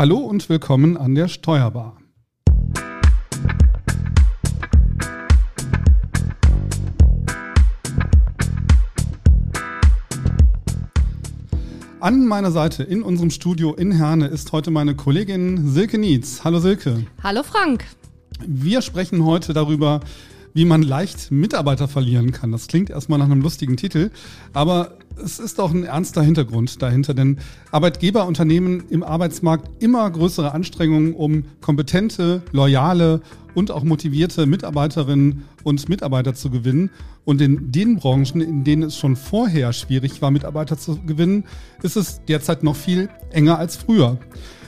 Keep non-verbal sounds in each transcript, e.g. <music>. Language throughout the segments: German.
Hallo und willkommen an der Steuerbar. An meiner Seite in unserem Studio in Herne ist heute meine Kollegin Silke Nietz. Hallo Silke. Hallo Frank. Wir sprechen heute darüber, wie man leicht Mitarbeiter verlieren kann. Das klingt erstmal nach einem lustigen Titel, aber es ist auch ein ernster Hintergrund dahinter, denn Arbeitgeber unternehmen im Arbeitsmarkt immer größere Anstrengungen, um kompetente, loyale und auch motivierte Mitarbeiterinnen und Mitarbeiter zu gewinnen. Und in den Branchen, in denen es schon vorher schwierig war, Mitarbeiter zu gewinnen, ist es derzeit noch viel enger als früher.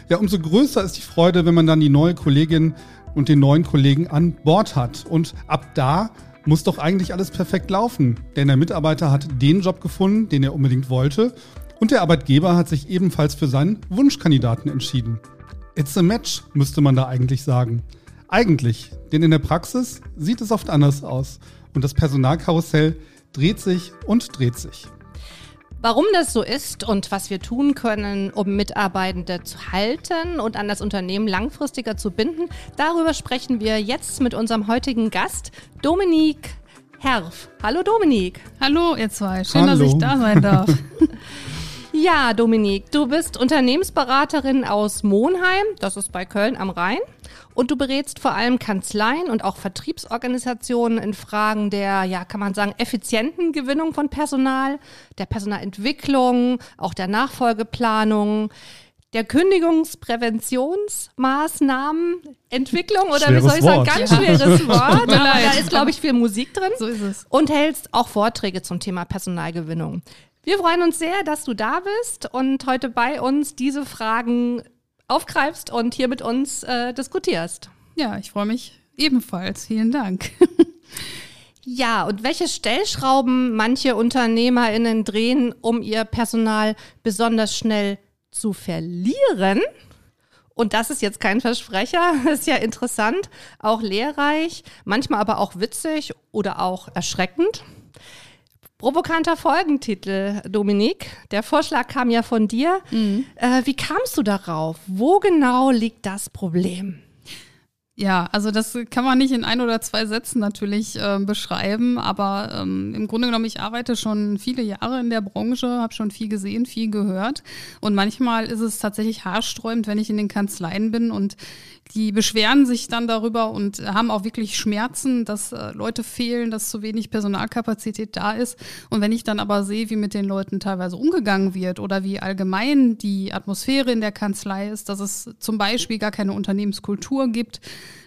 Ja, umso größer ist die Freude, wenn man dann die neue Kollegin und den neuen Kollegen an Bord hat. Und ab da muss doch eigentlich alles perfekt laufen, denn der Mitarbeiter hat den Job gefunden, den er unbedingt wollte, und der Arbeitgeber hat sich ebenfalls für seinen Wunschkandidaten entschieden. It's a match, müsste man da eigentlich sagen. Eigentlich, denn in der Praxis sieht es oft anders aus und das Personalkarussell dreht sich und dreht sich. Warum das so ist und was wir tun können, um Mitarbeitende zu halten und an das Unternehmen langfristiger zu binden, darüber sprechen wir jetzt mit unserem heutigen Gast, Dominik Herf. Hallo Dominik. Hallo ihr zwei, schön, Hallo. dass ich da sein darf. <laughs> <laughs> ja, Dominik, du bist Unternehmensberaterin aus Monheim, das ist bei Köln am Rhein. Und du berätst vor allem Kanzleien und auch Vertriebsorganisationen in Fragen der, ja, kann man sagen, effizienten Gewinnung von Personal, der Personalentwicklung, auch der Nachfolgeplanung, der Kündigungspräventionsmaßnahmen, Entwicklung oder schweres wie soll ich sagen, Wort. ganz schweres <laughs> Wort, da ist, glaube ich, viel Musik drin. So ist es. Und hältst auch Vorträge zum Thema Personalgewinnung. Wir freuen uns sehr, dass du da bist und heute bei uns diese Fragen aufgreifst und hier mit uns äh, diskutierst. Ja, ich freue mich ebenfalls. Vielen Dank. <laughs> Ja, und welche Stellschrauben manche UnternehmerInnen drehen, um ihr Personal besonders schnell zu verlieren? Und das ist jetzt kein Versprecher, <laughs> ist ja interessant, auch lehrreich, manchmal aber auch witzig oder auch erschreckend. Provokanter Folgentitel, Dominik. Der Vorschlag kam ja von dir. Mhm. Äh, wie kamst du darauf? Wo genau liegt das Problem? Ja, also das kann man nicht in ein oder zwei Sätzen natürlich äh, beschreiben, aber ähm, im Grunde genommen, ich arbeite schon viele Jahre in der Branche, habe schon viel gesehen, viel gehört und manchmal ist es tatsächlich haarsträubend, wenn ich in den Kanzleien bin und die beschweren sich dann darüber und haben auch wirklich Schmerzen, dass äh, Leute fehlen, dass zu wenig Personalkapazität da ist. Und wenn ich dann aber sehe, wie mit den Leuten teilweise umgegangen wird oder wie allgemein die Atmosphäre in der Kanzlei ist, dass es zum Beispiel gar keine Unternehmenskultur gibt,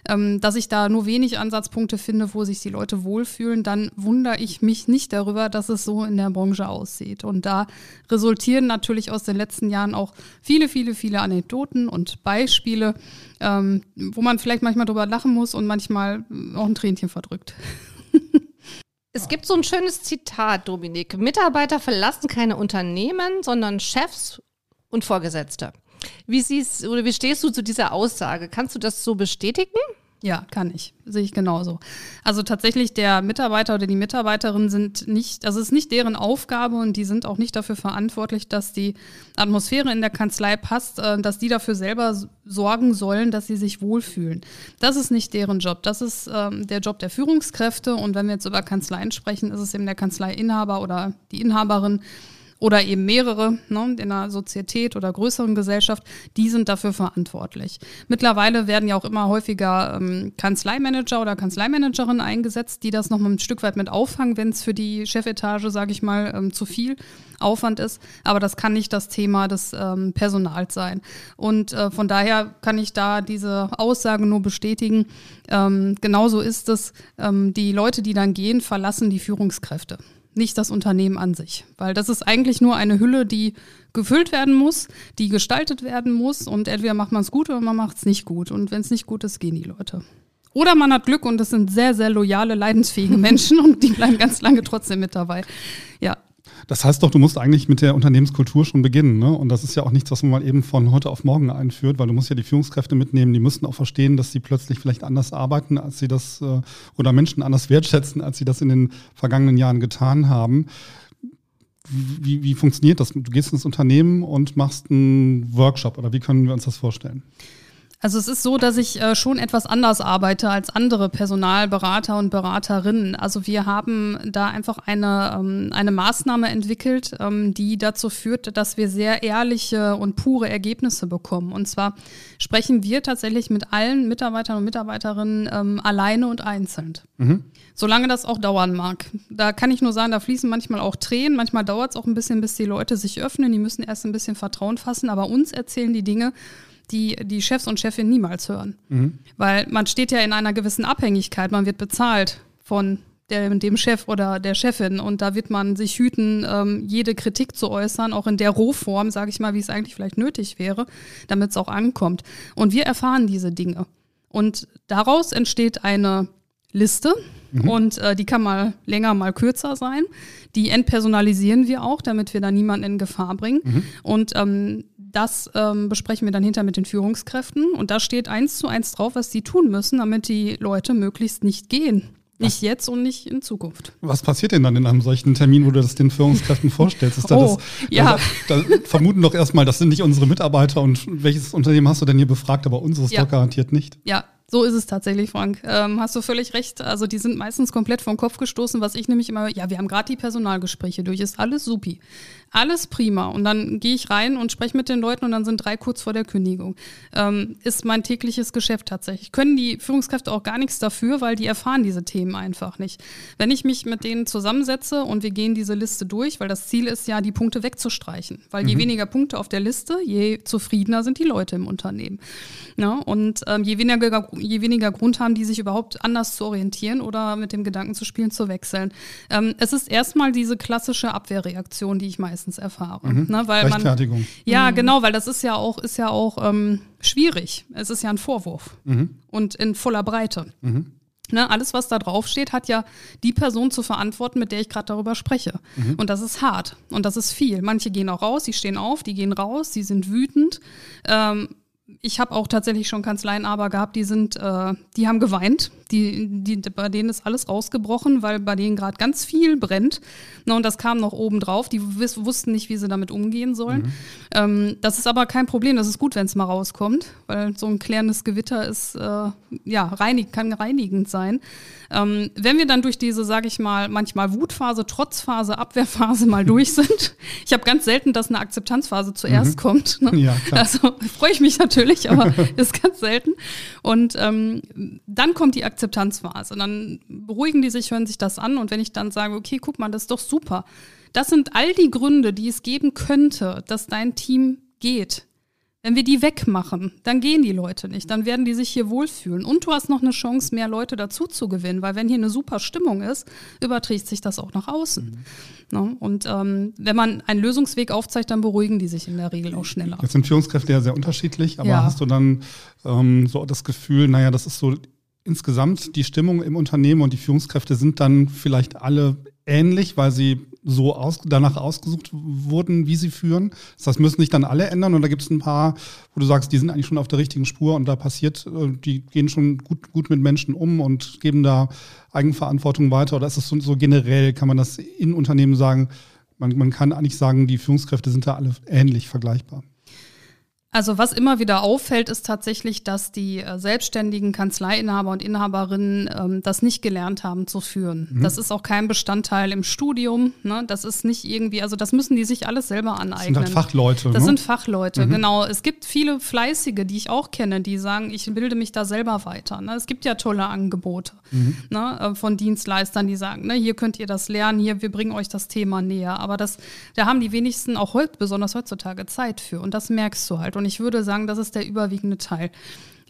ähm, dass ich da nur wenig Ansatzpunkte finde, wo sich die Leute wohlfühlen, dann wundere ich mich nicht darüber, dass es so in der Branche aussieht. Und da resultieren natürlich aus den letzten Jahren auch viele, viele, viele Anekdoten und Beispiele, ähm, wo man vielleicht manchmal drüber lachen muss und manchmal auch ein Tränchen verdrückt. Es gibt so ein schönes Zitat, Dominik. Mitarbeiter verlassen keine Unternehmen, sondern Chefs und Vorgesetzte. Wie siehst oder wie stehst du zu dieser Aussage? Kannst du das so bestätigen? Ja, kann ich. Sehe ich genauso. Also tatsächlich, der Mitarbeiter oder die Mitarbeiterin sind nicht, also es ist nicht deren Aufgabe und die sind auch nicht dafür verantwortlich, dass die Atmosphäre in der Kanzlei passt, äh, dass die dafür selber sorgen sollen, dass sie sich wohlfühlen. Das ist nicht deren Job. Das ist ähm, der Job der Führungskräfte. Und wenn wir jetzt über Kanzleien sprechen, ist es eben der Kanzleiinhaber oder die Inhaberin, oder eben mehrere ne, in einer Sozietät oder größeren Gesellschaft, die sind dafür verantwortlich. Mittlerweile werden ja auch immer häufiger ähm, Kanzleimanager oder Kanzleimanagerinnen eingesetzt, die das nochmal ein Stück weit mit auffangen, wenn es für die Chefetage, sage ich mal, ähm, zu viel Aufwand ist. Aber das kann nicht das Thema des ähm, Personals sein. Und äh, von daher kann ich da diese Aussage nur bestätigen. Ähm, genauso ist es. Ähm, die Leute, die dann gehen, verlassen die Führungskräfte nicht das Unternehmen an sich. Weil das ist eigentlich nur eine Hülle, die gefüllt werden muss, die gestaltet werden muss und entweder macht man es gut oder man macht es nicht gut. Und wenn es nicht gut ist, gehen die Leute. Oder man hat Glück und es sind sehr, sehr loyale, leidensfähige <laughs> Menschen und die bleiben ganz lange trotzdem mit dabei. Ja, das heißt doch, du musst eigentlich mit der Unternehmenskultur schon beginnen. Ne? Und das ist ja auch nichts, was man mal eben von heute auf morgen einführt, weil du musst ja die Führungskräfte mitnehmen. Die müssten auch verstehen, dass sie plötzlich vielleicht anders arbeiten, als sie das äh, oder Menschen anders wertschätzen, als sie das in den vergangenen Jahren getan haben. wie, wie funktioniert das? Du gehst ins Unternehmen und machst einen Workshop oder wie können wir uns das vorstellen? Also es ist so, dass ich äh, schon etwas anders arbeite als andere Personalberater und Beraterinnen. Also wir haben da einfach eine, ähm, eine Maßnahme entwickelt, ähm, die dazu führt, dass wir sehr ehrliche und pure Ergebnisse bekommen. Und zwar sprechen wir tatsächlich mit allen Mitarbeitern und Mitarbeiterinnen ähm, alleine und einzeln. Mhm. Solange das auch dauern mag. Da kann ich nur sagen, da fließen manchmal auch Tränen, manchmal dauert es auch ein bisschen, bis die Leute sich öffnen. Die müssen erst ein bisschen Vertrauen fassen, aber uns erzählen die Dinge, die die Chefs und Chefin niemals hören. Mhm. Weil man steht ja in einer gewissen Abhängigkeit, man wird bezahlt von der, dem Chef oder der Chefin und da wird man sich hüten, ähm, jede Kritik zu äußern, auch in der Rohform, sage ich mal, wie es eigentlich vielleicht nötig wäre, damit es auch ankommt. Und wir erfahren diese Dinge. Und daraus entsteht eine Liste, Mhm. Und äh, die kann mal länger, mal kürzer sein. Die entpersonalisieren wir auch, damit wir da niemanden in Gefahr bringen. Mhm. Und ähm, das ähm, besprechen wir dann hinter mit den Führungskräften. Und da steht eins zu eins drauf, was sie tun müssen, damit die Leute möglichst nicht gehen. Nicht was? jetzt und nicht in Zukunft. Was passiert denn dann in einem solchen Termin, wo du das den Führungskräften vorstellst? Ist da <laughs> oh, das, ja. Da, da, vermuten doch erstmal, das sind nicht unsere Mitarbeiter und welches Unternehmen hast du denn hier befragt, aber unseres ja. doch garantiert nicht. Ja, so ist es tatsächlich, Frank. Ähm, hast du völlig recht. Also die sind meistens komplett vom Kopf gestoßen, was ich nämlich immer, ja, wir haben gerade die Personalgespräche durch, ist alles supi. Alles prima. Und dann gehe ich rein und spreche mit den Leuten und dann sind drei kurz vor der Kündigung. Ähm, ist mein tägliches Geschäft tatsächlich. Können die Führungskräfte auch gar nichts dafür, weil die erfahren diese Themen einfach nicht. Wenn ich mich mit denen zusammensetze und wir gehen diese Liste durch, weil das Ziel ist ja, die Punkte wegzustreichen. Weil mhm. je weniger Punkte auf der Liste, je zufriedener sind die Leute im Unternehmen. Ja, und ähm, je, weniger, je weniger Grund haben die, sich überhaupt anders zu orientieren oder mit dem Gedanken zu spielen, zu wechseln. Ähm, es ist erstmal diese klassische Abwehrreaktion, die ich meistens meistens erfahre. Mhm. Ne, weil Rechtfertigung. Man, ja, mhm. genau, weil das ist ja auch, ist ja auch ähm, schwierig. Es ist ja ein Vorwurf mhm. und in voller Breite. Mhm. Ne, alles, was da drauf steht, hat ja die Person zu verantworten, mit der ich gerade darüber spreche. Mhm. Und das ist hart und das ist viel. Manche gehen auch raus, sie stehen auf, die gehen raus, sie sind wütend. Ähm, ich habe auch tatsächlich schon Kanzleien aber gehabt, die sind, äh, die haben geweint. Die, die, bei denen ist alles rausgebrochen, weil bei denen gerade ganz viel brennt. Na, und das kam noch oben drauf. Die wussten nicht, wie sie damit umgehen sollen. Mhm. Ähm, das ist aber kein Problem. Das ist gut, wenn es mal rauskommt, weil so ein klärendes Gewitter ist, äh, ja, reinig, kann reinigend sein. Ähm, wenn wir dann durch diese, sage ich mal, manchmal Wutphase, Trotzphase, Abwehrphase mal <laughs> durch sind, ich habe ganz selten, dass eine Akzeptanzphase zuerst mhm. kommt. Ne? Ja, klar. Also freue ich mich natürlich, aber <laughs> ist ganz selten. Und ähm, dann kommt die Akzeptanzphase. Und dann beruhigen die sich, hören sich das an. Und wenn ich dann sage, okay, guck mal, das ist doch super. Das sind all die Gründe, die es geben könnte, dass dein Team geht. Wenn wir die wegmachen, dann gehen die Leute nicht, dann werden die sich hier wohlfühlen. Und du hast noch eine Chance, mehr Leute dazu zu gewinnen, weil wenn hier eine super Stimmung ist, überträgt sich das auch nach außen. Mhm. Ne? Und ähm, wenn man einen Lösungsweg aufzeigt, dann beruhigen die sich in der Regel auch schneller. Jetzt sind Führungskräfte ja sehr unterschiedlich, aber ja. hast du dann ähm, so das Gefühl, naja, das ist so insgesamt die Stimmung im Unternehmen und die Führungskräfte sind dann vielleicht alle ähnlich, weil sie so aus, danach ausgesucht wurden, wie sie führen. Das heißt, müssen sich dann alle ändern und da gibt es ein paar, wo du sagst, die sind eigentlich schon auf der richtigen Spur und da passiert, äh, die gehen schon gut, gut mit Menschen um und geben da Eigenverantwortung weiter. Oder ist es so, so generell, kann man das in Unternehmen sagen? Man, man kann eigentlich sagen, die Führungskräfte sind da alle ähnlich vergleichbar. Also was immer wieder auffällt, ist tatsächlich, dass die äh, selbstständigen Kanzleiinhaber und Inhaberinnen ähm, das nicht gelernt haben zu führen. Mhm. Das ist auch kein Bestandteil im Studium. Ne? Das ist nicht irgendwie, also das müssen die sich alles selber aneignen. Das sind halt Fachleute. Das ne? sind Fachleute, mhm. genau. Es gibt viele Fleißige, die ich auch kenne, die sagen, ich bilde mich da selber weiter. Ne? Es gibt ja tolle Angebote mhm. ne? Äh, von Dienstleistern, die sagen, ne, hier könnt ihr das lernen, hier, wir bringen euch das Thema näher. Aber das, da haben die wenigsten auch heute, besonders heutzutage Zeit für. Und das merkst du halt. Und ich würde sagen, das ist der überwiegende Teil.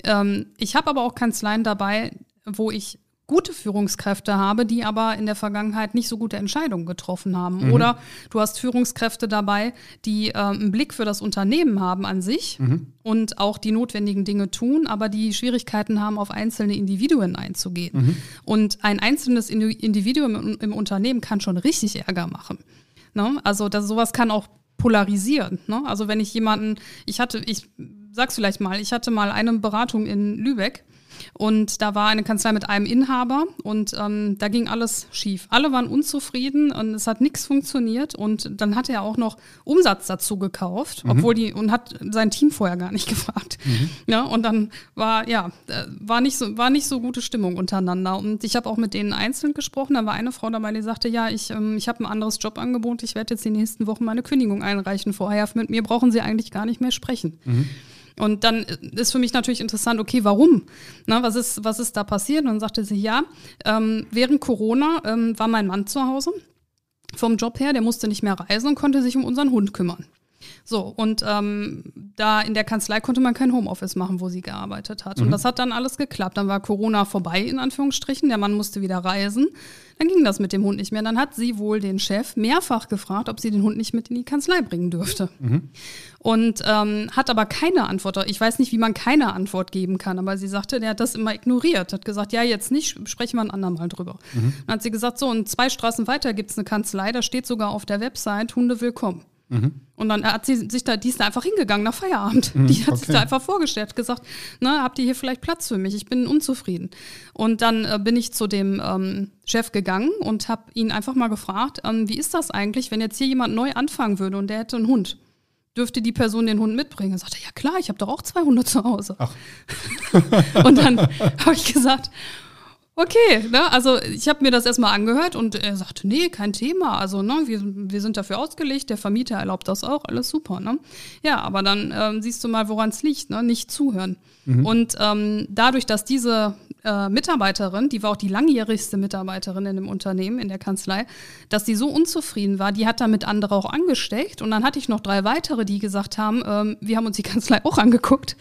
Ähm, ich habe aber auch Kanzleien dabei, wo ich gute Führungskräfte habe, die aber in der Vergangenheit nicht so gute Entscheidungen getroffen haben. Mhm. Oder du hast Führungskräfte dabei, die äh, einen Blick für das Unternehmen haben an sich mhm. und auch die notwendigen Dinge tun, aber die Schwierigkeiten haben, auf einzelne Individuen einzugehen. Mhm. Und ein einzelnes Individuum im, im, Unternehmen kann schon richtig Ärger machen. Ne? Also das, sowas kann auch polarisieren. Ne? Also wenn ich jemanden, ich hatte, ich sag's vielleicht mal, ich hatte mal eine Beratung in Lübeck Und da war eine Kanzlei mit einem Inhaber und ähm, da ging alles schief. Alle waren unzufrieden und es hat nichts funktioniert. Und dann hat er auch noch Umsatz dazu gekauft, mhm. obwohl die und hat sein Team vorher gar nicht <laughs> gefragt. Mhm. Ja, und dann war, ja, äh, war nicht so, war nicht so gute Stimmung untereinander. Und ich habe auch mit denen einzeln gesprochen. Da war eine Frau dabei, die sagte, ja, ich, ähm, ich habe ein anderes Jobangebot, ich werde jetzt die nächsten Wochen meine Kündigung einreichen. Vorher mit mir brauchen sie eigentlich gar nicht mehr sprechen. Mhm. Und dann ist für mich natürlich interessant, okay, warum? Na, was, ist, was ist da passiert? Und dann sagte sie, ja, ähm, während Corona ähm, war mein Mann zu Hause vom Job her, der musste nicht mehr reisen und konnte sich um unseren Hund kümmern. So, und ähm, da in der Kanzlei konnte man kein Homeoffice machen, wo sie gearbeitet hat. Mhm. Und das hat dann alles geklappt. Dann war Corona vorbei, in Anführungsstrichen. Der Mann musste wieder reisen. Dann ging das mit dem Hund nicht mehr. Dann hat sie wohl den Chef mehrfach gefragt, ob sie den Hund nicht mit in die Kanzlei bringen dürfte. Mhm. Und ähm, hat aber keine Antwort. Ich weiß nicht, wie man keine Antwort geben kann, aber sie sagte, der hat das immer ignoriert. Hat gesagt, ja, jetzt nicht, sprechen wir ein andermal drüber. Mhm. Dann hat sie gesagt, so, und zwei Straßen weiter gibt es eine Kanzlei, da steht sogar auf der Website Hunde willkommen. Mhm. Und dann hat sie sich da, die ist da einfach hingegangen nach Feierabend. Mhm, <laughs> die hat okay. sich da einfach vorgestellt, gesagt, na, habt ihr hier vielleicht Platz für mich? Ich bin unzufrieden. Und dann äh, bin ich zu dem ähm, Chef gegangen und habe ihn einfach mal gefragt, ähm, wie ist das eigentlich, wenn jetzt hier jemand neu anfangen würde und der hätte einen Hund? Dürfte die Person den Hund mitbringen? Er sagte, ja klar, ich habe doch auch zwei Hunde zu Hause. Ach. <laughs> und dann habe ich gesagt, Okay, ne? also ich habe mir das erstmal angehört und er sagte, nee, kein Thema. Also ne, wir, wir sind dafür ausgelegt, der Vermieter erlaubt das auch, alles super. Ne? Ja, aber dann ähm, siehst du mal, woran es liegt, ne? nicht zuhören. Mhm. Und ähm, dadurch, dass diese äh, Mitarbeiterin, die war auch die langjährigste Mitarbeiterin in dem Unternehmen, in der Kanzlei, dass die so unzufrieden war, die hat damit andere auch angesteckt. Und dann hatte ich noch drei weitere, die gesagt haben, ähm, wir haben uns die Kanzlei auch angeguckt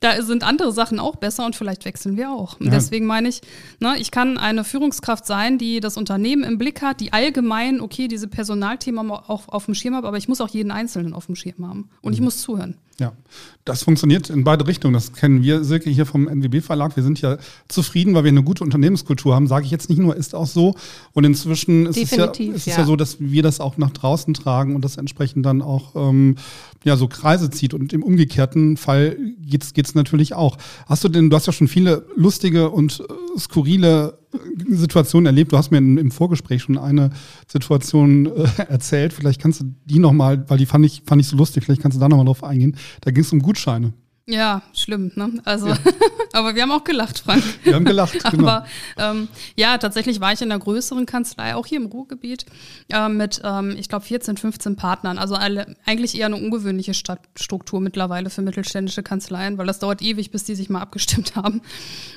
da sind andere Sachen auch besser und vielleicht wechseln wir auch. Ja. Deswegen meine ich, ne, ich kann eine Führungskraft sein, die das Unternehmen im Blick hat, die allgemein, okay, diese Personalthemen auch auf dem Schirm hat, aber ich muss auch jeden Einzelnen auf dem Schirm haben. Und mhm. ich muss zuhören. Ja, das funktioniert in beide Richtungen. Das kennen wir, Silke, hier vom NWB Verlag. Wir sind ja zufrieden, weil wir eine gute Unternehmenskultur haben. Sage ich jetzt nicht nur, ist auch so. Und inzwischen ist, es ja, ist ja. es ja so, dass wir das auch nach draußen tragen und das entsprechend dann auch ähm, ja, so Kreise zieht. Und im umgekehrten Fall geht's geht's natürlich auch. Hast du denn, du hast ja schon viele lustige und äh, skurrile Situationen erlebt. Du hast mir im Vorgespräch schon eine Situation äh, erzählt. Vielleicht kannst du die nochmal, weil die fand ich, fand ich so lustig, vielleicht kannst du da nochmal drauf eingehen. Da ging es um Gutscheine. Ja, schlimm, ne? Also, ja. <laughs> aber wir haben auch gelacht, Frank. Wir haben gelacht, <laughs> genau. Aber ähm, ja, tatsächlich war ich in einer größeren Kanzlei, auch hier im Ruhrgebiet, äh, mit, ähm, ich glaube, 14, 15 Partnern. Also alle, eigentlich eher eine ungewöhnliche Struktur mittlerweile für mittelständische Kanzleien, weil das dauert ewig, bis die sich mal abgestimmt <laughs> haben.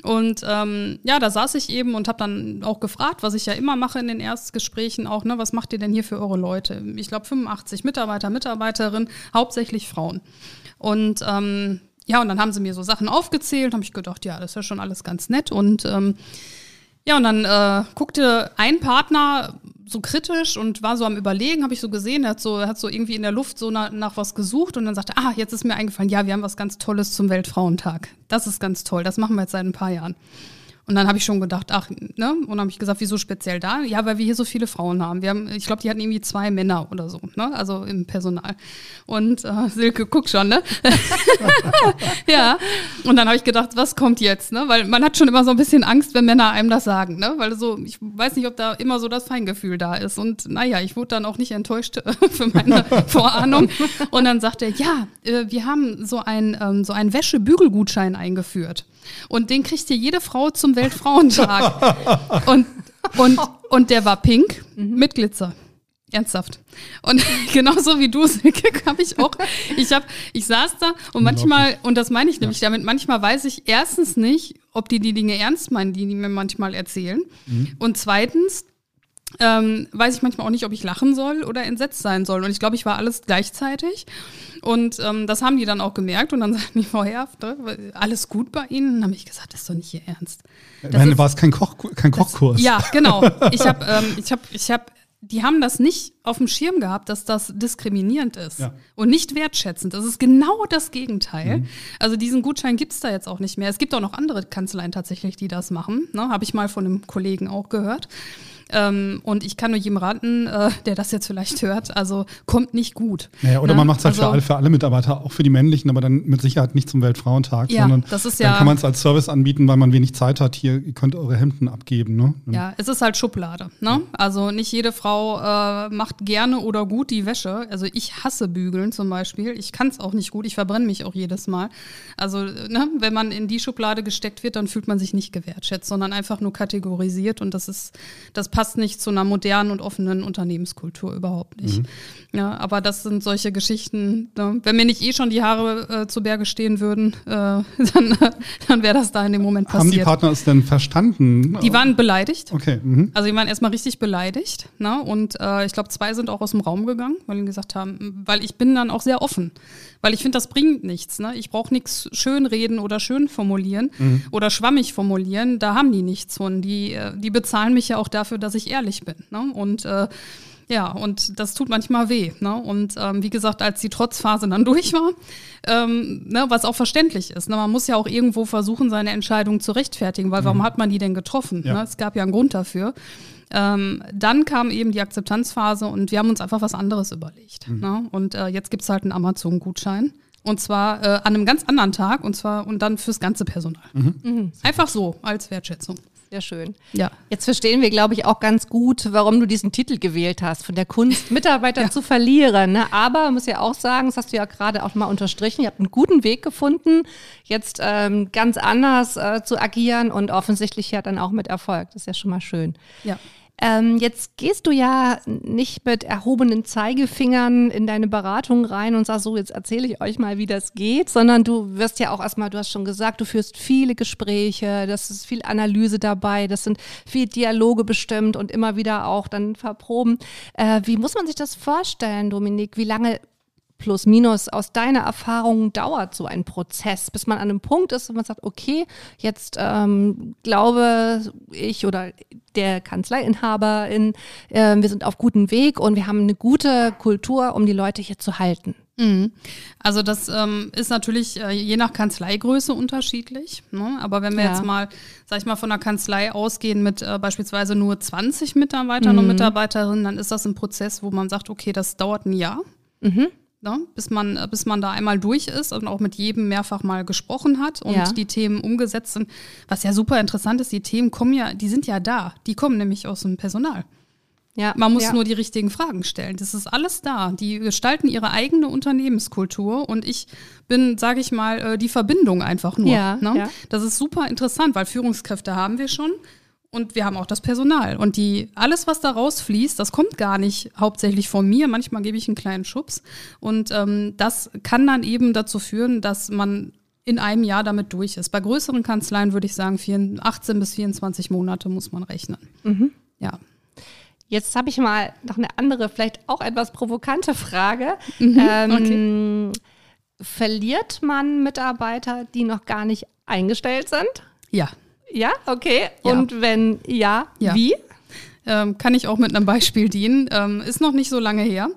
Und ähm, ja, da saß ich eben und habe dann auch gefragt, was ich ja immer mache in den Erstgesprächen auch, ne, was macht ihr denn hier für eure Leute? Ich glaube, 85 Mitarbeiter, Mitarbeiterinnen, hauptsächlich Frauen. Und ähm, ja, und dann haben sie mir so Sachen aufgezählt, habe ich gedacht, ja, das ist ja schon alles ganz nett. Und ähm, ja, und dann äh, guckte ein Partner so kritisch und war so am Überlegen, habe ich so gesehen, er hat so, hat so irgendwie in der Luft so nach, nach was gesucht und dann sagte, ah, jetzt ist mir eingefallen, ja, wir haben was ganz Tolles zum Weltfrauentag. Das ist ganz toll, das machen wir jetzt seit ein paar Jahren. Und dann habe ich schon gedacht, ach, ne? Und dann habe ich gesagt, wieso speziell da? Ja, weil wir hier so viele Frauen haben. Wir haben, ich glaube, die hatten irgendwie zwei Männer oder so, ne? Also im Personal. Und äh, <laughs> Silke, guck schon, ne? <laughs> ja. Und dann habe ich gedacht, was kommt jetzt, ne? Weil man hat schon immer so ein bisschen Angst, wenn Männer einem das sagen, ne? Weil so, ich weiß nicht, ob da immer so das Feingefühl da ist. Und naja, ich wurde dann auch nicht enttäuscht <laughs> für meine Vorahnung. Und dann sagt er, ja, äh, wir haben so ein, ähm, so einen Wäschebügelgutschein eingeführt. Und den kriegt hier jede Frau zum Weltfrauentag. <laughs> und, und, und der war pink mhm. mit Glitzer. Ernsthaft. Und <laughs> genauso wie du, Silke, habe ich auch. Ich habe, ich saß da und manchmal, und das meine ich nämlich ja. damit, manchmal weiß ich erstens nicht, ob die die Dinge ernst meinen, die die mir manchmal erzählen. Mhm. Und zweitens ähm, weiß ich manchmal auch nicht, ob ich lachen soll oder entsetzt sein soll. Und ich glaube, ich war alles gleichzeitig. Und ähm, das haben die dann auch gemerkt. Und dann <laughs> sagten die ne, alles gut bei Ihnen? Und dann habe ich gesagt, das ist doch nicht Ihr Ernst. Das Meine, war es kein, Koch, kein Kochkurs? Das, ja, genau. <laughs> Ich habe, ähm, ich habe, ich habe die haben das nicht auf dem Schirm gehabt, dass das diskriminierend ist ja. und nicht wertschätzend. Das ist genau das Gegenteil. Mhm. Also diesen Gutschein gibt es da jetzt auch nicht mehr. Es gibt auch noch andere Kanzleien tatsächlich, die das machen. Ne? Habe ich mal von einem Kollegen auch gehört. Ähm, und ich kann nur jedem raten, äh, der das jetzt vielleicht hört, also kommt nicht gut. Naja, oder Ne? man macht es halt für, Also- alle, für alle Mitarbeiter, auch für die männlichen, aber dann mit Sicherheit nicht zum Weltfrauentag, Ja, sondern das ist dann ja- kann man es als Service anbieten, weil man wenig Zeit hat. Hier, ihr könnt eure Hemden abgeben. Ne? Ja, es ist halt Schublade. Ne? Also nicht jede Frau äh, macht gerne oder gut die Wäsche. Also ich hasse Bügeln zum Beispiel. Ich kann es auch nicht gut. Ich verbrenne mich auch jedes Mal. Also ne, wenn man in die Schublade gesteckt wird, dann fühlt man sich nicht gewertschätzt, sondern einfach nur kategorisiert. Und das ist, das passt nicht zu einer modernen und offenen Unternehmenskultur überhaupt nicht. Mhm. Ja, aber das sind solche Geschichten. Ne? Wenn mir nicht eh schon die Haare äh, zu Berge stehen würden, äh, <laughs> dann, dann wäre das da in dem Moment passiert. Haben die Partner es denn verstanden? die waren beleidigt. Okay. Mhm. Also die waren erstmal richtig beleidigt, ne? Und äh, ich glaube, zwei sind auch aus dem Raum gegangen, weil die gesagt haben, weil ich bin dann auch sehr offen. Weil ich finde, das bringt nichts. Ne? Ich brauche nichts schönreden oder schön formulieren oder schwammig formulieren. Da haben die nichts von. Die, äh, die bezahlen mich ja auch dafür, dass ich ehrlich bin. Ne? Und äh, ja, und das tut manchmal weh. Ne? Und ähm, wie gesagt, als die Trotzphase dann <laughs> durch war, ähm, ne, was auch verständlich ist. Ne? Man muss ja auch irgendwo versuchen, seine Entscheidung zu rechtfertigen, weil warum hat man die denn getroffen? Ja. Ne? Es gab ja einen Grund dafür. Ähm, dann kam eben die Akzeptanzphase und wir haben uns einfach was anderes überlegt. Ne? Und äh, jetzt gibt's halt einen Amazon-Gutschein. Und zwar äh, an einem ganz anderen Tag und zwar und dann fürs ganze Personal. Einfach so, als Wertschätzung. Sehr schön. Ja. Jetzt verstehen wir, glaube ich, auch ganz gut, warum du diesen Titel gewählt hast, von der Kunst, Mitarbeiter zu verlieren. Ne? Aber muss ja auch sagen, das hast du ja gerade auch mal unterstrichen, ihr habt einen guten Weg gefunden, jetzt ähm, ganz anders äh, zu agieren und offensichtlich ja dann auch mit Erfolg. Das ist ja schon mal schön. Ja. Ähm, jetzt gehst du ja nicht mit erhobenen Zeigefingern in deine Beratung rein und sagst so, jetzt erzähle ich euch mal, wie das geht, sondern du wirst ja auch erstmal, du hast schon gesagt, du führst viele Gespräche, das ist viel Analyse dabei, das sind viel Dialoge bestimmt und immer wieder auch dann verproben. Äh, wie muss man sich das vorstellen, Dominik? Wie lange plus minus aus deiner Erfahrung dauert so ein Prozess, bis man an einem Punkt ist und man sagt, okay, jetzt ähm, glaube ich oder der Kanzleiinhaberin, äh, wir sind auf gutem Weg und wir haben eine gute Kultur, um die Leute hier zu halten. Mhm. Also das ähm, ist natürlich äh, je nach Kanzleigröße unterschiedlich. Ne? Aber wenn wir Ja. jetzt mal, sag ich mal, von einer Kanzlei ausgehen mit äh, beispielsweise nur 20 Mitarbeitern und Mitarbeiterinnen, dann ist das ein Prozess, wo man sagt, okay, das dauert ein Jahr. Ne, bis man, äh, bis man da einmal durch ist und auch mit jedem mehrfach mal gesprochen hat und Ja. die Themen umgesetzt sind. Was ja super interessant ist, die Themen kommen ja, die sind ja da. Die kommen nämlich aus dem Personal. Ja, Man muss ja. nur die richtigen Fragen stellen. Das ist alles da. Die gestalten ihre eigene Unternehmenskultur und ich bin, sage ich mal, äh, die Verbindung einfach nur. Ja, ne? ja. Das ist super interessant, weil Führungskräfte haben wir schon und wir haben auch das Personal. Und die, alles, was da rausfließt, das kommt gar nicht hauptsächlich von mir. Manchmal gebe ich einen kleinen Schubs. Und ähm, das kann dann eben dazu führen, dass man in einem Jahr damit durch ist. Bei größeren Kanzleien würde ich sagen, 4, 18 bis 24 Monate muss man rechnen. Mhm. Ja. Jetzt habe ich mal noch eine andere, vielleicht auch etwas provokante Frage. Mhm, ähm, Verliert man Mitarbeiter, die noch gar nicht eingestellt sind? Ja. Ja, okay. Ja. Und wenn ja, Ja. wie? Ähm, kann ich auch mit einem Beispiel dienen. Ähm, ist noch nicht so lange her.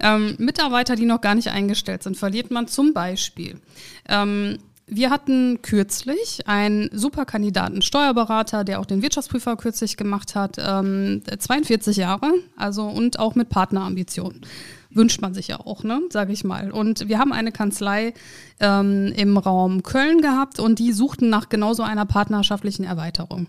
Ähm, Mitarbeiter, die noch gar nicht eingestellt sind, verliert man zum Beispiel. Ähm, wir hatten kürzlich einen super Kandidaten, Steuerberater, der auch den Wirtschaftsprüfer kürzlich gemacht hat, ähm, 42 Jahre, also und auch mit Partnerambitionen. Wünscht man sich ja auch, ne, sage ich mal. Und wir haben eine Kanzlei ähm, im Raum Köln gehabt und die suchten nach genauso einer partnerschaftlichen Erweiterung.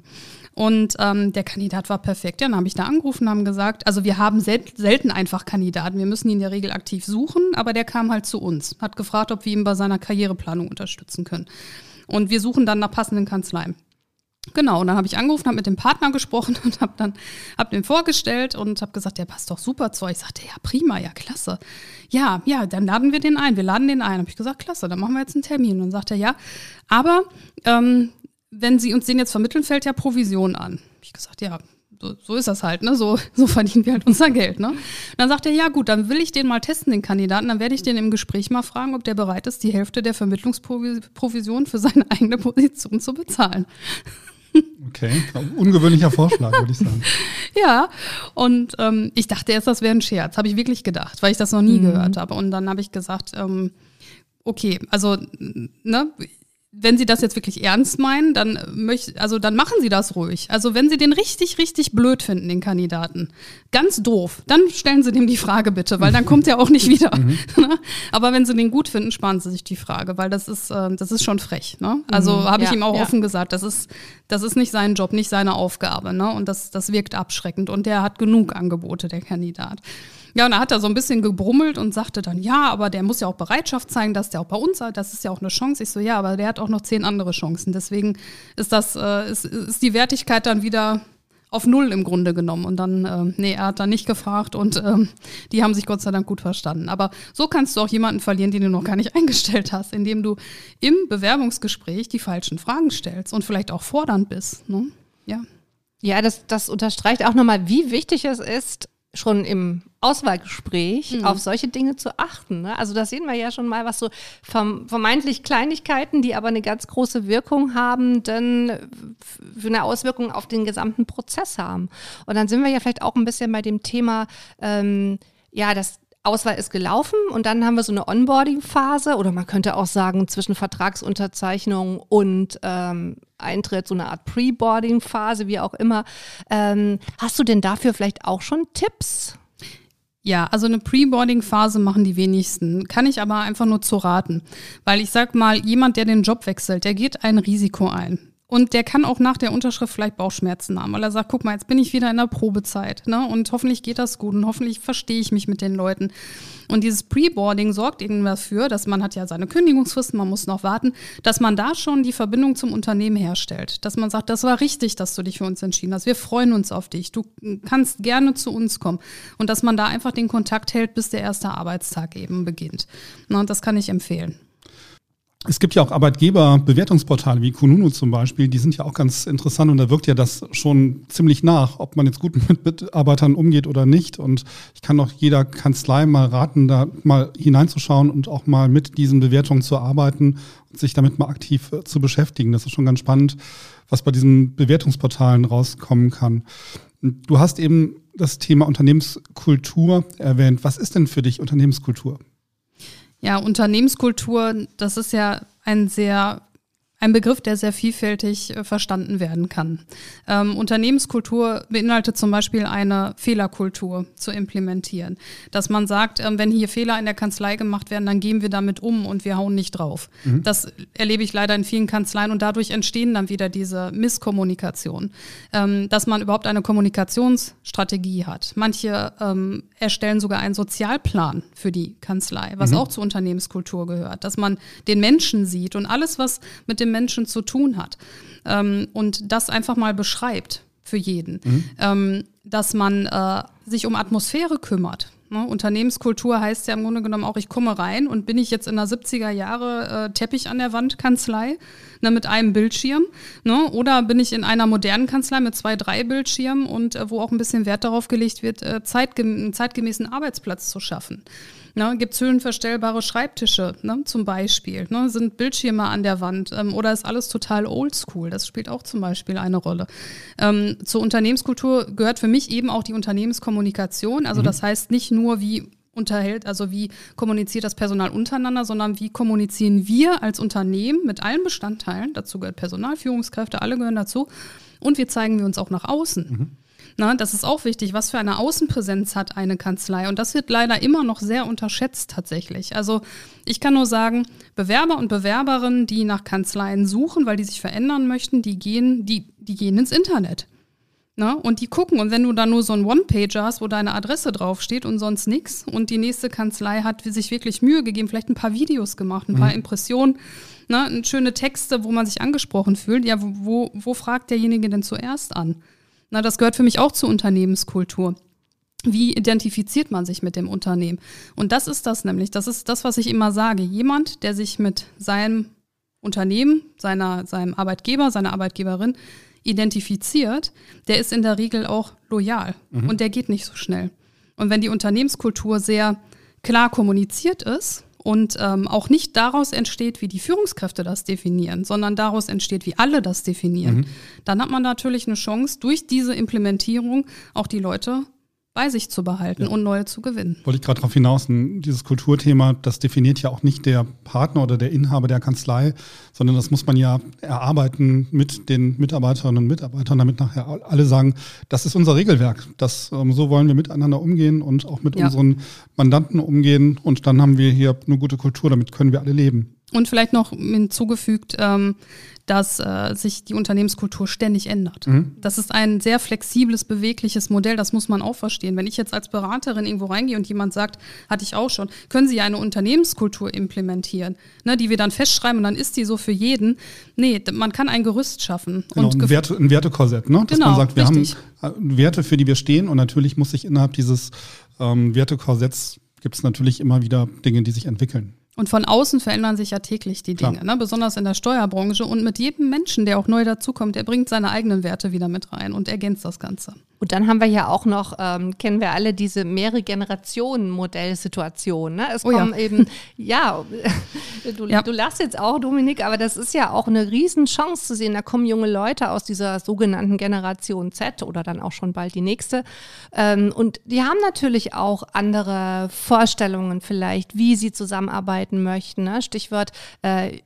Und ähm, der Kandidat war perfekt. Ja, dann habe ich da angerufen, haben gesagt, also wir haben sel selten einfach Kandidaten. Wir müssen ihn in der Regel aktiv suchen, aber der kam halt zu uns, hat gefragt, ob wir ihn bei seiner Karriereplanung unterstützen können. Und wir suchen dann nach passenden Kanzleien. Genau, und dann habe ich angerufen, habe mit dem Partner gesprochen <laughs> und habe dann hab den vorgestellt und habe gesagt, der passt doch super zu euch. Ich sagte, ja, prima, ja, klasse. Ja, ja, dann laden wir den ein. Wir laden den ein. Habe ich gesagt, klasse, dann machen wir jetzt einen Termin. Und dann sagt er, ja, aber ähm, wenn Sie uns den jetzt vermitteln, fällt ja Provision an. Hab ich gesagt, ja, so, so ist das halt, ne? So, <laughs> so verdienen wir halt unser Geld, ne? Und dann sagt er, ja gut, dann will ich den mal testen, den Kandidaten. Dann werde ich den im Gespräch mal fragen, ob der bereit ist, die Hälfte der Vermittlungsprovision für seine eigene Position zu bezahlen. <laughs> Okay, ungewöhnlicher Vorschlag, würde ich sagen. <laughs> Ja, und ähm, ich dachte erst, das wäre ein Scherz. Habe ich wirklich gedacht, weil ich das noch nie gehört habe. Und dann habe ich gesagt, ähm, okay, also, ne, wenn Sie das jetzt wirklich ernst meinen, dann möcht, also dann machen Sie das ruhig. Also wenn Sie den richtig, richtig blöd finden, den Kandidaten, ganz doof, dann stellen Sie dem die Frage bitte, weil dann kommt er auch nicht <laughs> wieder. Mhm. <laughs> Aber wenn Sie den gut finden, sparen Sie sich die Frage, weil das ist, äh, das ist schon frech. Ne? Also mhm. habe ich ja, ihm auch ja. offen gesagt, das ist, das ist nicht sein Job, nicht seine Aufgabe. Ne? Und das, das wirkt abschreckend. Und der hat genug Angebote, der Kandidat. Ja, und da hat er so ein bisschen gebrummelt und sagte dann, ja, aber der muss ja auch Bereitschaft zeigen, dass der auch bei uns hat. Das ist ja auch eine Chance. Ich so, ja, aber der hat auch noch zehn andere Chancen. Deswegen ist das, äh, ist, ist die Wertigkeit dann wieder auf Null im Grunde genommen. Und dann, äh, nee, er hat dann nicht gefragt und ähm, die haben sich Gott sei Dank gut verstanden. Aber so kannst du auch jemanden verlieren, den du noch gar nicht <laughs> eingestellt hast, indem du im Bewerbungsgespräch die falschen Fragen stellst und vielleicht auch fordernd bist. Ne? Ja. Ja, das, das unterstreicht auch nochmal, wie wichtig es ist, schon im Auswahlgespräch mhm. auf solche Dinge zu achten. Ne? Also da sehen wir ja schon mal, was so vermeintlich Kleinigkeiten, die aber eine ganz große Wirkung haben, dann für eine Auswirkung auf den gesamten Prozess haben. Und dann sind wir ja vielleicht auch ein bisschen bei dem Thema, ähm, ja, das Auswahl ist gelaufen und dann haben wir so eine Onboarding-Phase oder man könnte auch sagen zwischen Vertragsunterzeichnung und ähm, Eintritt, so eine Art Pre-Boarding-Phase, wie auch immer. Ähm, hast du denn dafür vielleicht auch schon Tipps? Ja, also eine Pre-Boarding-Phase machen die wenigsten. Kann ich aber einfach nur zu raten. Weil ich sag mal, jemand, der den Job wechselt, der geht ein Risiko ein. Und der kann auch nach der Unterschrift vielleicht Bauchschmerzen haben, weil er sagt, guck mal, jetzt bin ich wieder in der Probezeit, ne? Und hoffentlich geht das gut und hoffentlich verstehe ich mich mit den Leuten. Und dieses Pre-Boarding sorgt eben dafür, dass man hat ja seine Kündigungsfristen, man muss noch warten, dass man da schon die Verbindung zum Unternehmen herstellt. Dass man sagt, das war richtig, dass du dich für uns entschieden hast. Wir freuen uns auf dich. Du kannst gerne zu uns kommen. Und dass man da einfach den Kontakt hält, bis der erste Arbeitstag eben beginnt. Und das kann ich empfehlen. Es gibt ja auch Arbeitgeberbewertungsportale wie Kununu zum Beispiel, die sind ja auch ganz interessant und da wirkt ja das schon ziemlich nach, ob man jetzt gut <laughs> mit Mitarbeitern umgeht oder nicht. Und ich kann auch jeder Kanzlei mal raten, da mal hineinzuschauen und auch mal mit diesen Bewertungen zu arbeiten und sich damit mal aktiv äh, zu beschäftigen. Das ist schon ganz spannend, was bei diesen Bewertungsportalen rauskommen kann. Du hast eben das Thema Unternehmenskultur erwähnt. Was ist denn für dich Unternehmenskultur? Ja, Unternehmenskultur, das ist ja ein sehr ein Begriff, der sehr vielfältig äh, verstanden werden kann. Ähm, Unternehmenskultur beinhaltet zum Beispiel eine Fehlerkultur zu implementieren. Dass man sagt, ähm, wenn hier Fehler in der Kanzlei gemacht werden, dann gehen wir damit um und wir hauen nicht drauf. Mhm. Das erlebe ich leider in vielen Kanzleien und dadurch entstehen dann wieder diese Misskommunikation. Ähm, dass man überhaupt eine Kommunikationsstrategie hat. Manche ähm, erstellen sogar einen Sozialplan für die Kanzlei, was mhm. auch zur Unternehmenskultur gehört. Dass man den Menschen sieht und alles, was mit dem Menschen zu tun hat. Ähm, und das einfach mal beschreibt für jeden. Mhm. Ähm, dass man äh, sich um Atmosphäre kümmert. Ne? Unternehmenskultur heißt ja im Grunde genommen auch, ich komme rein und bin ich jetzt in der 70er Jahre äh, Teppich an der Wand Kanzlei ne, mit einem Bildschirm ne? oder bin ich in einer modernen Kanzlei mit zwei, drei Bildschirmen und äh, wo auch ein bisschen Wert darauf gelegt wird, äh, zeitgem einen zeitgemäßen Arbeitsplatz zu schaffen. Ne, Gibt es höhenverstellbare Schreibtische ne, zum Beispiel? Ne, sind Bildschirme an der Wand ähm, oder ist alles total oldschool? Das spielt auch zum Beispiel eine Rolle. Ähm, zur Unternehmenskultur gehört für mich eben auch die Unternehmenskommunikation. Also mhm. das heißt nicht nur, wie unterhält, also wie kommuniziert das Personal untereinander, sondern wie kommunizieren wir als Unternehmen mit allen Bestandteilen, dazu gehört Personal, Führungskräfte, alle gehören dazu, und wie zeigen wir uns auch nach außen. Mhm. Na, das ist auch wichtig. Was für eine Außenpräsenz hat eine Kanzlei? Und das wird leider immer noch sehr unterschätzt tatsächlich. Also ich kann nur sagen, Bewerber und Bewerberinnen, die nach Kanzleien suchen, weil die sich verändern möchten, die gehen, die, die gehen ins Internet. Na, und die gucken. Und wenn du da nur so ein One-Pager hast, wo deine Adresse draufsteht und sonst nichts, und die nächste Kanzlei hat sich wirklich Mühe gegeben, vielleicht ein paar Videos gemacht, ein paar mhm. Impressionen, ne, schöne Texte, wo man sich angesprochen fühlt, ja, wo, wo fragt derjenige denn zuerst an? Na, das gehört für mich auch zur Unternehmenskultur. Wie identifiziert man sich mit dem Unternehmen? Und das ist das nämlich, das ist das, was ich immer sage. Jemand, der sich mit seinem Unternehmen, seiner, seinem Arbeitgeber, seiner Arbeitgeberin identifiziert, der ist in der Regel auch loyal mhm. und der geht nicht so schnell. Und wenn die Unternehmenskultur sehr klar kommuniziert ist, und ähm, auch nicht daraus entsteht, wie die Führungskräfte das definieren, sondern daraus entsteht, wie alle das definieren, mhm. dann hat man natürlich eine Chance, durch diese Implementierung auch die Leute bei sich zu behalten Ja. und neue zu gewinnen. Wollte ich gerade darauf hinaus, dieses Kulturthema, das definiert ja auch nicht der Partner oder der Inhaber der Kanzlei, sondern das muss man ja erarbeiten mit den Mitarbeiterinnen und Mitarbeitern, damit nachher alle sagen, das ist unser Regelwerk. Das, ähm, so wollen wir miteinander umgehen und auch mit Ja. unseren Mandanten umgehen. Und dann haben wir hier eine gute Kultur, damit können wir alle leben. Und vielleicht noch hinzugefügt, ähm, dass äh, sich die Unternehmenskultur ständig ändert. Das ist ein sehr flexibles, bewegliches Modell, das muss man auch verstehen. Wenn ich jetzt als Beraterin irgendwo reingehe und jemand sagt, hatte ich auch schon, können Sie eine Unternehmenskultur implementieren, ne, die wir dann festschreiben und dann ist die so für jeden. Nee, man kann ein Gerüst schaffen. Genau, und ein, Werte, ein Wertekorsett, ne? dass Genau, man sagt, wir richtig. haben äh, Werte, für die wir stehen und natürlich muss sich innerhalb dieses ähm, Wertekorsetts gibt es natürlich immer wieder Dinge, die sich entwickeln. Und von außen verändern sich ja täglich die. Dinge, ne? besonders in der Steuerbranche. Und mit jedem Menschen, der auch neu dazukommt, der bringt seine eigenen Werte wieder mit rein und ergänzt das Ganze. Und dann haben wir ja auch noch, ähm, kennen wir alle diese mehrere Generationen Modellsituation. Ne? Es Oh ja. kommen eben, <laughs> ja, du, Ja. du lachst jetzt auch, Dominik, aber das ist ja auch eine Riesenchance zu sehen. Da kommen junge Leute aus dieser sogenannten Generation Z oder dann auch schon bald die nächste. Ähm, und die haben natürlich auch andere Vorstellungen vielleicht, wie sie zusammenarbeiten möchten. Ne? Stichwort, äh,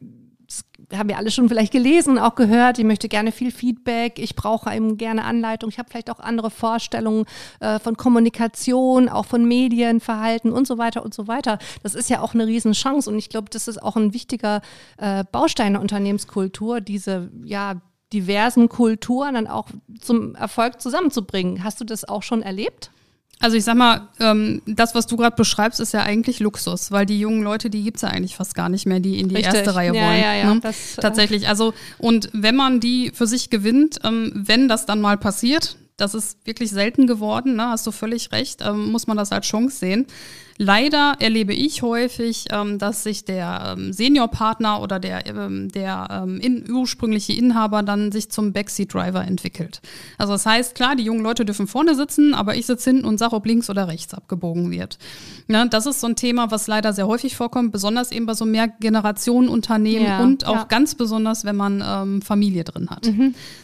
haben wir alle schon vielleicht gelesen auch gehört. Ich möchte gerne viel Feedback. Ich brauche eben gerne Anleitung. Ich habe vielleicht auch andere Vorstellungen äh, von Kommunikation, auch von Medienverhalten und so weiter und so weiter. Das ist ja auch eine Riesenchance und ich glaube, das ist auch ein wichtiger äh, Baustein der Unternehmenskultur, diese ja diversen Kulturen dann auch zum Erfolg zusammenzubringen. Hast du das auch schon erlebt? Also ich sag mal, ähm, das, was du gerade beschreibst, ist ja eigentlich Luxus, weil die jungen Leute, die gibt's ja eigentlich fast gar nicht mehr, die in die Richtig. erste Reihe Ja, wollen. ja, ja. Ne? Das, äh, Tatsächlich. Also, und wenn man die für sich gewinnt, ähm, wenn das dann mal passiert, das ist wirklich selten geworden, ne? hast du völlig recht, ähm, muss man das als Chance sehen. Leider erlebe ich häufig, ähm, dass sich der ähm, Seniorpartner oder der, ähm, der ähm, in, ursprüngliche Inhaber dann sich zum Backseat-Driver entwickelt. Also das heißt, klar, die jungen Leute dürfen vorne sitzen, aber ich sitze hinten und sage, ob links oder rechts abgebogen wird. Ne, das ist so ein Thema, was leider sehr häufig vorkommt, besonders eben bei so Mehrgenerationenunternehmen Ja, und auch ja. ganz besonders, wenn man ähm, Familie drin hat.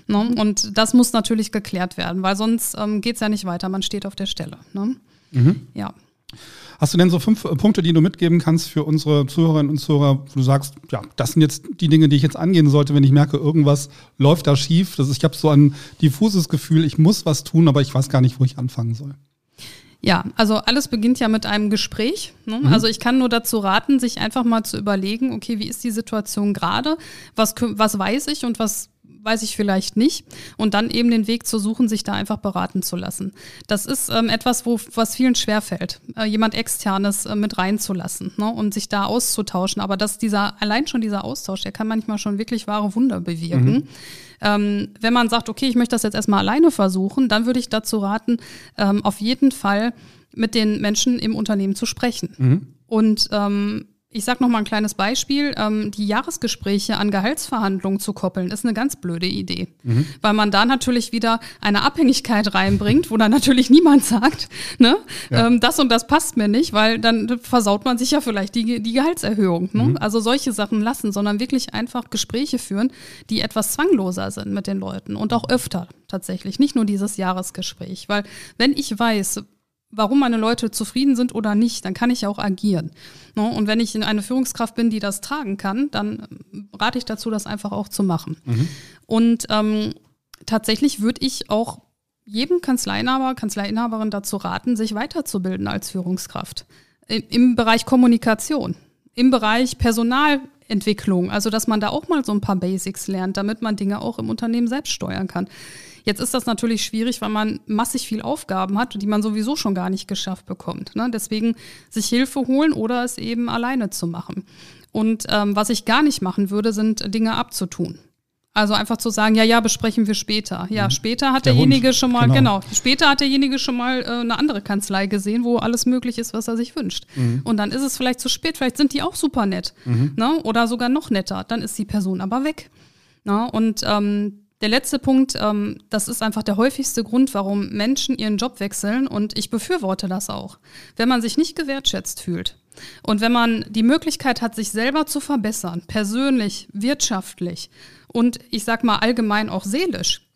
Ne? Und das muss natürlich geklärt werden, weil sonst ähm, geht es ja nicht weiter. Man steht auf der Stelle. Ne? Ja. Hast du denn so fünf äh, Punkte, die du mitgeben kannst für unsere Zuhörerinnen und Zuhörer, wo du sagst, ja, das sind jetzt die Dinge, die ich jetzt angehen sollte, wenn ich merke, irgendwas läuft da schief. Das ist, ich habe so ein diffuses Gefühl, ich muss was tun, aber ich weiß gar nicht, wo ich anfangen soll. Ja, also alles beginnt ja mit einem Gespräch. Ne? Also ich kann nur dazu raten, sich einfach mal zu überlegen, okay, wie ist die Situation gerade? Was, was weiß ich und was weiß ich vielleicht nicht? Und dann eben den Weg zu suchen, sich da einfach beraten zu lassen. Das ist ähm, etwas, wo, was vielen schwerfällt, äh, jemand Externes äh, mit reinzulassen ne? und sich da auszutauschen. Aber dass dieser, allein schon dieser Austausch, der kann manchmal schon wirklich wahre Wunder bewirken. Ähm, wenn man sagt, okay, ich möchte das jetzt erstmal alleine versuchen, dann würde ich dazu raten, ähm, auf jeden Fall mit den Menschen im Unternehmen zu sprechen. Und ähm, ich sage noch mal ein kleines Beispiel. Ähm, die Jahresgespräche an Gehaltsverhandlungen zu koppeln, ist eine ganz blöde Idee. Weil man da natürlich wieder eine Abhängigkeit reinbringt, wo dann natürlich niemand sagt, ne, Ja. ähm, das und das passt mir nicht, weil dann versaut man sich ja vielleicht die, die Gehaltserhöhung. Ne? Also solche Sachen lassen, sondern wirklich einfach Gespräche führen, die etwas zwangloser sind mit den Leuten und auch öfter tatsächlich, nicht nur dieses Jahresgespräch. Weil wenn ich weiß, warum meine Leute zufrieden sind oder nicht, dann kann ich ja auch agieren. Ne? Und wenn ich eine Führungskraft bin, die das tragen kann, dann ähm, rate ich dazu, das einfach auch zu machen. Und ähm, tatsächlich würde ich auch jedem Kanzleiinhaber, Kanzleiinhaberin dazu raten, sich weiterzubilden als Führungskraft. Im, Im Bereich Kommunikation, im Bereich Personalentwicklung, also dass man da auch mal so ein paar Basics lernt, damit man Dinge auch im Unternehmen selbst steuern kann. Jetzt ist das natürlich schwierig, weil man massig viel Aufgaben hat, die man sowieso schon gar nicht geschafft bekommt. Ne? Deswegen sich Hilfe holen oder es eben alleine zu machen. Und ähm, was ich gar nicht machen würde, sind Dinge abzutun. Also einfach zu sagen, ja, ja, besprechen wir später. Ja, später hat Der derjenige Hund, schon mal, genau. genau. später hat derjenige schon mal äh, eine andere Kanzlei gesehen, wo alles möglich ist, was er sich wünscht. Und dann ist es vielleicht zu spät, vielleicht sind die auch super nett. Ne? Oder sogar noch netter. Dann ist die Person aber weg. Na, und ähm, der letzte Punkt, ähm, das ist einfach der häufigste Grund, warum Menschen ihren Job wechseln und ich befürworte das auch. Wenn man sich nicht gewertschätzt fühlt und wenn man die Möglichkeit hat, sich selber zu verbessern, persönlich, wirtschaftlich und ich sag mal allgemein auch seelisch,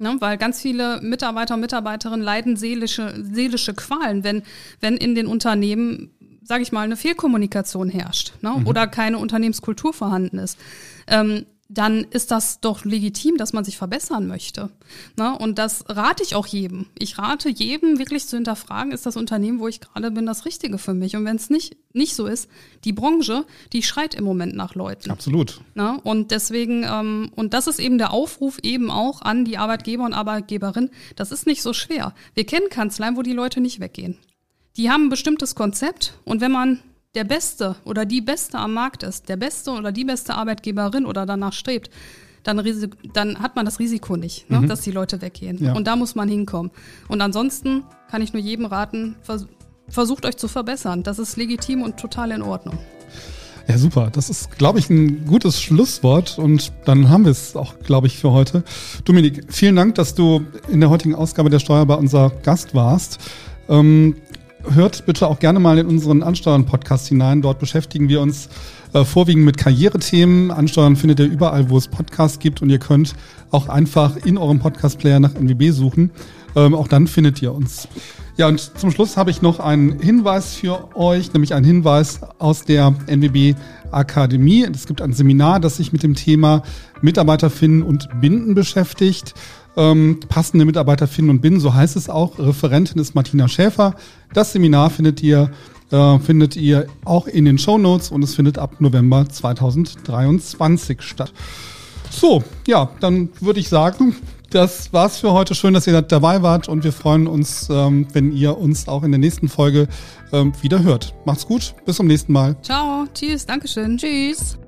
Ne, weil ganz viele Mitarbeiter und Mitarbeiterinnen leiden seelische, seelische Qualen, wenn, wenn in den Unternehmen, sage ich mal, eine Fehlkommunikation herrscht ne, mhm. oder keine Unternehmenskultur vorhanden ist. Ähm, dann ist das doch legitim, dass man sich verbessern möchte. Ne? Und das rate ich auch jedem. Ich rate jedem wirklich zu hinterfragen, ist das Unternehmen, wo ich gerade bin, das Richtige für mich? Und wenn es nicht, nicht so ist, die Branche, die schreit im Moment nach Leuten. Absolut. Ne? Und deswegen, ähm, und das ist eben der Aufruf eben auch an die Arbeitgeber und Arbeitgeberin, das ist nicht so schwer. Wir kennen Kanzleien, wo die Leute nicht weggehen. Die haben ein bestimmtes Konzept und wenn man der Beste oder die Beste am Markt ist, der Beste oder die beste Arbeitgeberin oder danach strebt, dann, dann hat man das Risiko nicht, ne, mhm. dass die Leute weggehen. Ja. Und da muss man hinkommen. Und ansonsten kann ich nur jedem raten, vers versucht euch zu verbessern. Das ist legitim und total in Ordnung. Ja, super. Das ist, glaube ich, ein gutes Schlusswort und dann haben wir es auch, glaube ich, für heute. Dominik, vielen Dank, dass du in der heutigen Ausgabe der Steuer bei unser Gast warst. Ähm, hört bitte auch gerne mal in unseren Ansteuern-Podcast hinein. Dort beschäftigen wir uns äh, vorwiegend mit Karrierethemen. Ansteuern findet ihr überall, wo es Podcasts gibt und ihr könnt auch einfach in eurem Podcast-Player nach NWB suchen. Ähm, auch dann findet ihr uns. Ja, und zum Schluss habe ich noch einen Hinweis für euch, nämlich einen Hinweis aus der NWB Akademie. Es gibt ein Seminar, das sich mit dem Thema Mitarbeiter finden und binden beschäftigt ähm, passende Mitarbeiter finden und bin, so heißt es auch. Referentin ist Martina Schäfer. Das Seminar findet ihr äh, findet ihr auch in den Show Notes und es findet ab November 2023 statt. So, ja, dann würde ich sagen, das war's für heute. Schön, dass ihr dabei wart und wir freuen uns, ähm, wenn ihr uns auch in der nächsten Folge ähm, wieder hört. Macht's gut, bis zum nächsten Mal. Ciao, tschüss, Dankeschön, tschüss.